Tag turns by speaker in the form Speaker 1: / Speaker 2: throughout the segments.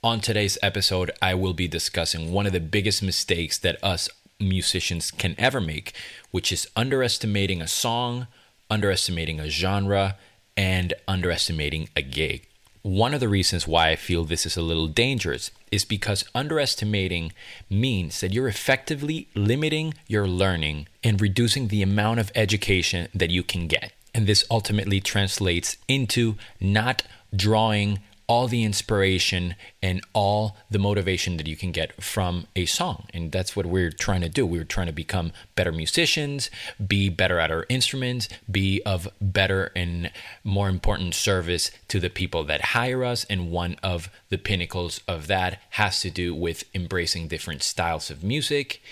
Speaker 1: On today's episode, I will be discussing one of the biggest mistakes that us musicians can ever make, which is underestimating a song, underestimating a genre, and underestimating a gig. One of the reasons why I feel this is a little dangerous is because underestimating means that you're effectively limiting your learning and reducing the amount of education that you can get. And this ultimately translates into not drawing all the inspiration and all the motivation that you can get from a song. And that's what we're trying to do. We're trying to become better musicians, be better at our instruments, be of better and more important service to the people that hire us. And one of the pinnacles of that has to do with embracing different styles of music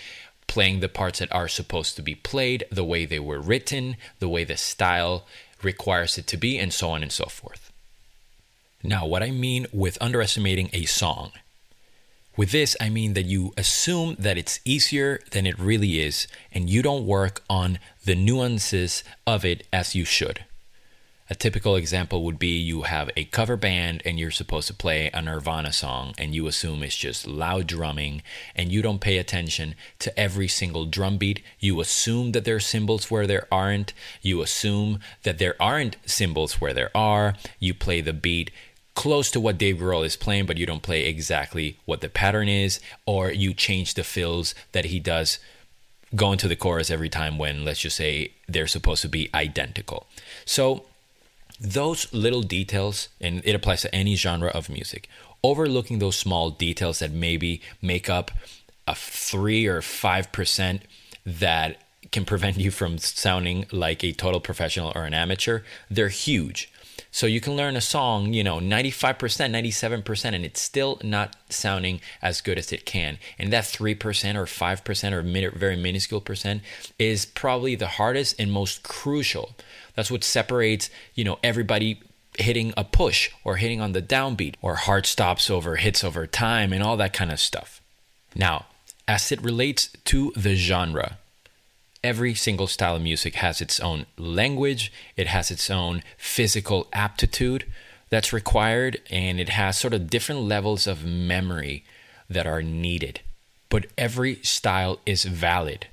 Speaker 1: playing the parts that are supposed to be played, the way they were written, the way the style requires it to be, and so on and so forth. Now, what I mean with underestimating a song, with this, I mean that you assume that it's easier than it really is, and you don't work on the nuances of it as you should. A typical example would be you have a cover band and you're supposed to play a Nirvana song, and you assume it's just loud drumming, and you don't pay attention to every single drum beat. You assume that there are cymbals where there aren't. You assume that there aren't cymbals where there are. You play the beat close to what Dave Grohl is playing, but you don't play exactly what the pattern is, or you change the fills that he does going into the chorus every time when, let's just say, they're supposed to be identical. So, those little details, and it applies to any genre of music, overlooking those small details that maybe make up a three or five percent that can prevent you from sounding like a total professional or an amateur, they're huge. So you can learn a song, you know, 95%, 97%, and it's still not sounding as good as it can. And that 3% or 5% or very minuscule percent is probably the hardest and most crucial. That's what separates, you know, everybody hitting a push or hitting on the downbeat or hard stops over hits over time and all that kind of stuff. Now, as it relates to the genre, every single style of music has its own language, it has its own physical aptitude that's required, and it has sort of different levels of memory that are needed. But every style is valid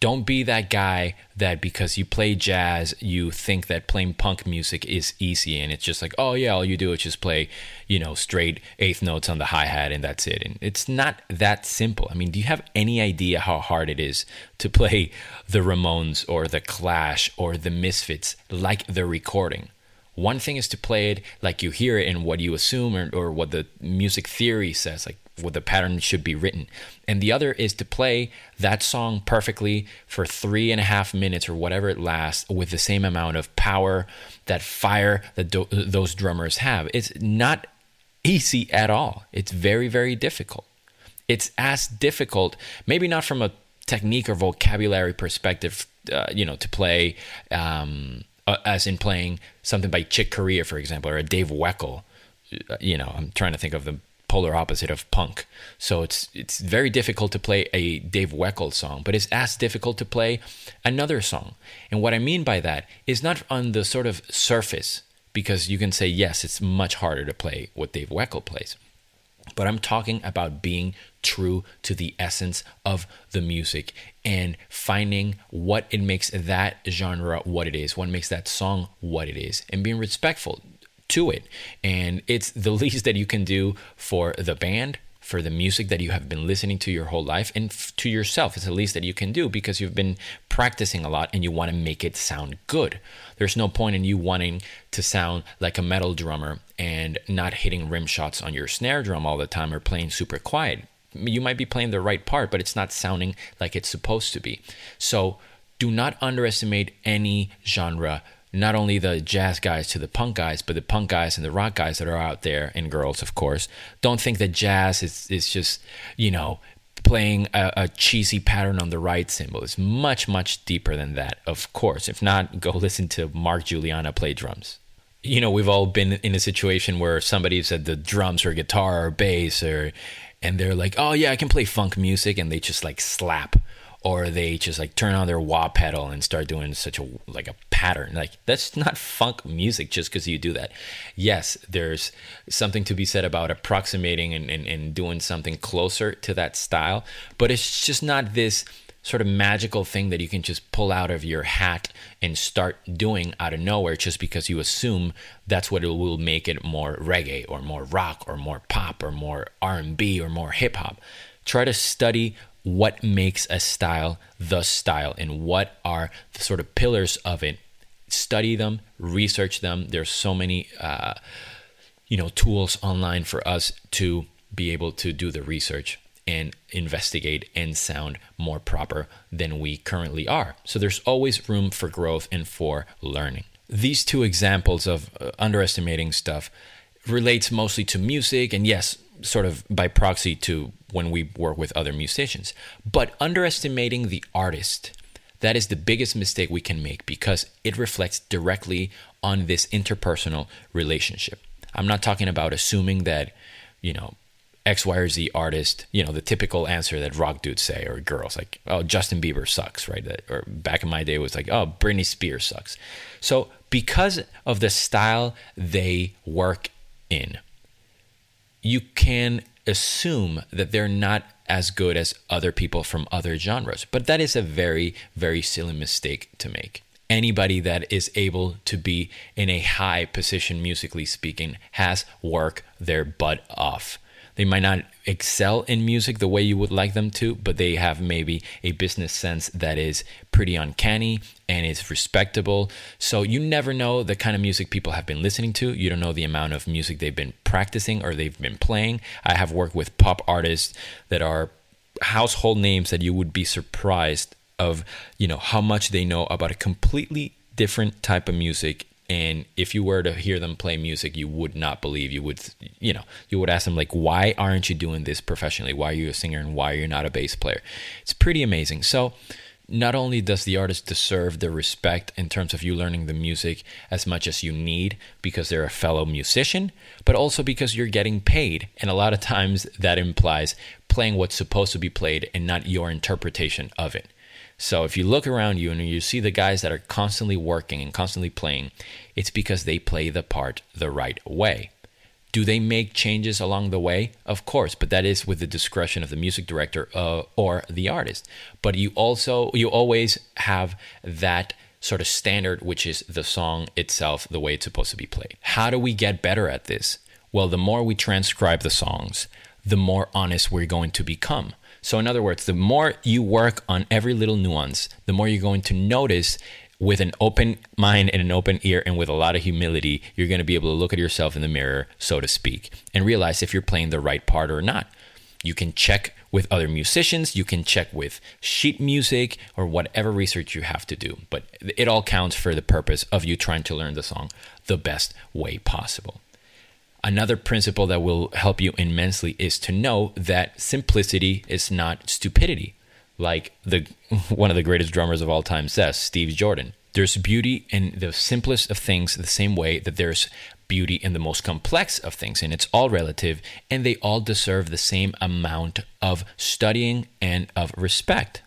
Speaker 1: don't be that guy that because you play jazz, you think that playing punk music is easy and it's just like, oh yeah, all you do is just play, you know, straight eighth notes on the hi hat and that's it. And it's not that simple. I mean, do you have any idea how hard it is to play the Ramones or the Clash or the Misfits like the recording? One thing is to play it like you hear it and what you assume or, or what the music theory says, like what the pattern should be written. And the other is to play that song perfectly for three and a half minutes or whatever it lasts with the same amount of power, that fire that do- those drummers have. It's not easy at all. It's very, very difficult. It's as difficult, maybe not from a technique or vocabulary perspective, uh, you know, to play. Um, uh, as in playing something by Chick Corea, for example, or a Dave Weckl. Uh, you know, I'm trying to think of the polar opposite of punk. So it's it's very difficult to play a Dave Weckl song, but it's as difficult to play another song. And what I mean by that is not on the sort of surface, because you can say yes, it's much harder to play what Dave Weckl plays. But I'm talking about being true to the essence of the music and finding what it makes that genre what it is, what makes that song what it is, and being respectful to it. And it's the least that you can do for the band, for the music that you have been listening to your whole life, and f- to yourself. It's the least that you can do because you've been practicing a lot and you want to make it sound good. There's no point in you wanting to sound like a metal drummer and not hitting rim shots on your snare drum all the time or playing super quiet. You might be playing the right part, but it's not sounding like it's supposed to be. So do not underestimate any genre not only the jazz guys to the punk guys, but the punk guys and the rock guys that are out there, and girls, of course, don't think that jazz is, is just, you know, playing a, a, cheesy pattern on the right cymbal. It's much, much deeper than that, of course. If not, go listen to Mark Guiliana play drums. You know, we've all been in a situation where somebody said the drums or guitar or bass or and they're like, "Oh yeah, I can play funk music," and they just like slap or they just like turn on their wah pedal and start doing such a like a pattern. Like that's not funk music just because you do that. Yes there's something to be said about approximating and, and, and doing something closer to that style but it's just not this sort of magical thing that you can just pull out of your hat and start doing out of nowhere just because you assume that's what it will make it more reggae or more rock or more pop or more R&B or more hip hop. Try to study what makes a style the style and what are the sort of pillars of it. Study them research them. There's so many uh, you know tools online for us to be able to do the research and investigate and sound more proper than we currently are. So there's always room for growth and for learning. These two examples of uh, underestimating stuff relates mostly to music. And yes sort of by proxy to when we work with other musicians. But underestimating the artist, that is the biggest mistake we can make because it reflects directly on this interpersonal relationship. I'm not talking about assuming that, you know, X, Y, or Z artist, you know, the typical answer that rock dudes say or girls, like, oh, Justin Bieber sucks, right? That, or back in my day, it was like, oh, Britney Spears sucks. So, because of the style they work in, you can assume that they're not as good as other people from other genres. But that is a very, very silly mistake to make. Anybody that is able to be in a high position, musically speaking, has worked their butt off. They might not excel in music the way you would like them to, but they have maybe a business sense that is pretty uncanny and is respectable. So you never know the kind of music people have been listening to. You don't know the amount of music they've been practicing or they've been playing. I have worked with pop artists that are household names that you would be surprised of, you know, how much they know about a completely different type of music and if you were to hear them play music you would not believe you would you know you would ask them like why aren't you doing this professionally why are you a singer and why are you not a bass player it's pretty amazing so not only does the artist deserve the respect in terms of you learning the music as much as you need because they're a fellow musician, but also because you're getting paid. And a lot of times that implies playing what's supposed to be played and not your interpretation of it. So if you look around you and you see the guys that are constantly working and constantly playing, it's because they play the part the right way. Do they make changes along the way? Of course, but that is with the discretion of the music director uh, or the artist. But you also you always have that sort of standard which is the song itself the way it's supposed to be played. How do we get better at this? Well, the more we transcribe the songs, the more honest we're going to become. So, in other words, the more you work on every little nuance, the more you're going to notice with an open mind and an open ear and with a lot of humility, you're going to be able to look at yourself in the mirror, so to speak, and realize if you're playing the right part or not. You can check with other musicians, you can check with sheet music or whatever research you have to do, but it all counts for the purpose of you trying to learn the song the best way possible. Another principle that will help you immensely is to know that simplicity is not stupidity. Like the one of the greatest drummers of all time says, Steve Jordan. There's beauty in the simplest of things the same way that there's beauty in the most complex of things, and it's all relative, and they all deserve the same amount of studying and of respect.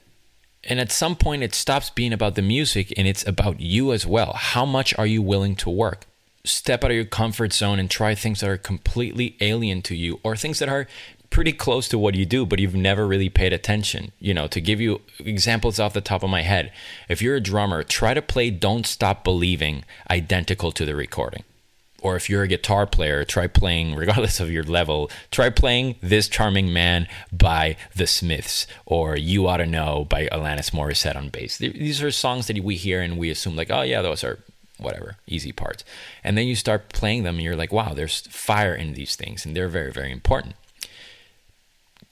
Speaker 1: And at some point, it stops being about the music and it's about you as well. How much are you willing to work? Step out of your comfort zone and try things that are completely alien to you or things that are pretty close to what you do, but you've never really paid attention. You know, to give you examples off the top of my head, if you're a drummer, try to play Don't Stop Believing identical to the recording. Or if you're a guitar player, try playing, regardless of your level, try playing This Charming Man by The Smiths or You Ought to Know by Alanis Morissette on bass. These are songs that we hear and we assume, like, oh, yeah, those are whatever, easy parts. And then you start playing them and you're like, wow, there's fire in these things and they're very, very important.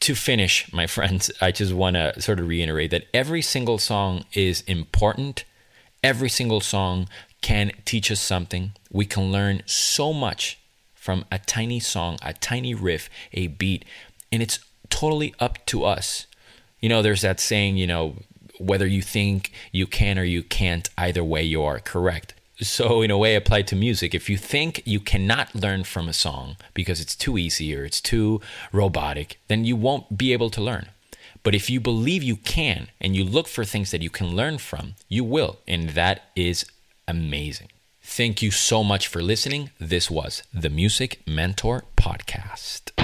Speaker 1: To finish, my friends, I just want to sort of reiterate that every single song is important. Every single song can teach us something. We can learn so much from a tiny song, a tiny riff, a beat, and it's totally up to us. You know, there's that saying, you know, whether you think you can or you can't, either way you are correct. So, in a way, applied to music, if you think you cannot learn from a song because it's too easy or it's too robotic, then you won't be able to learn. But if you believe you can and you look for things that you can learn from, you will. And that is amazing. Thank you so much for listening. This was the Music Mentor Podcast.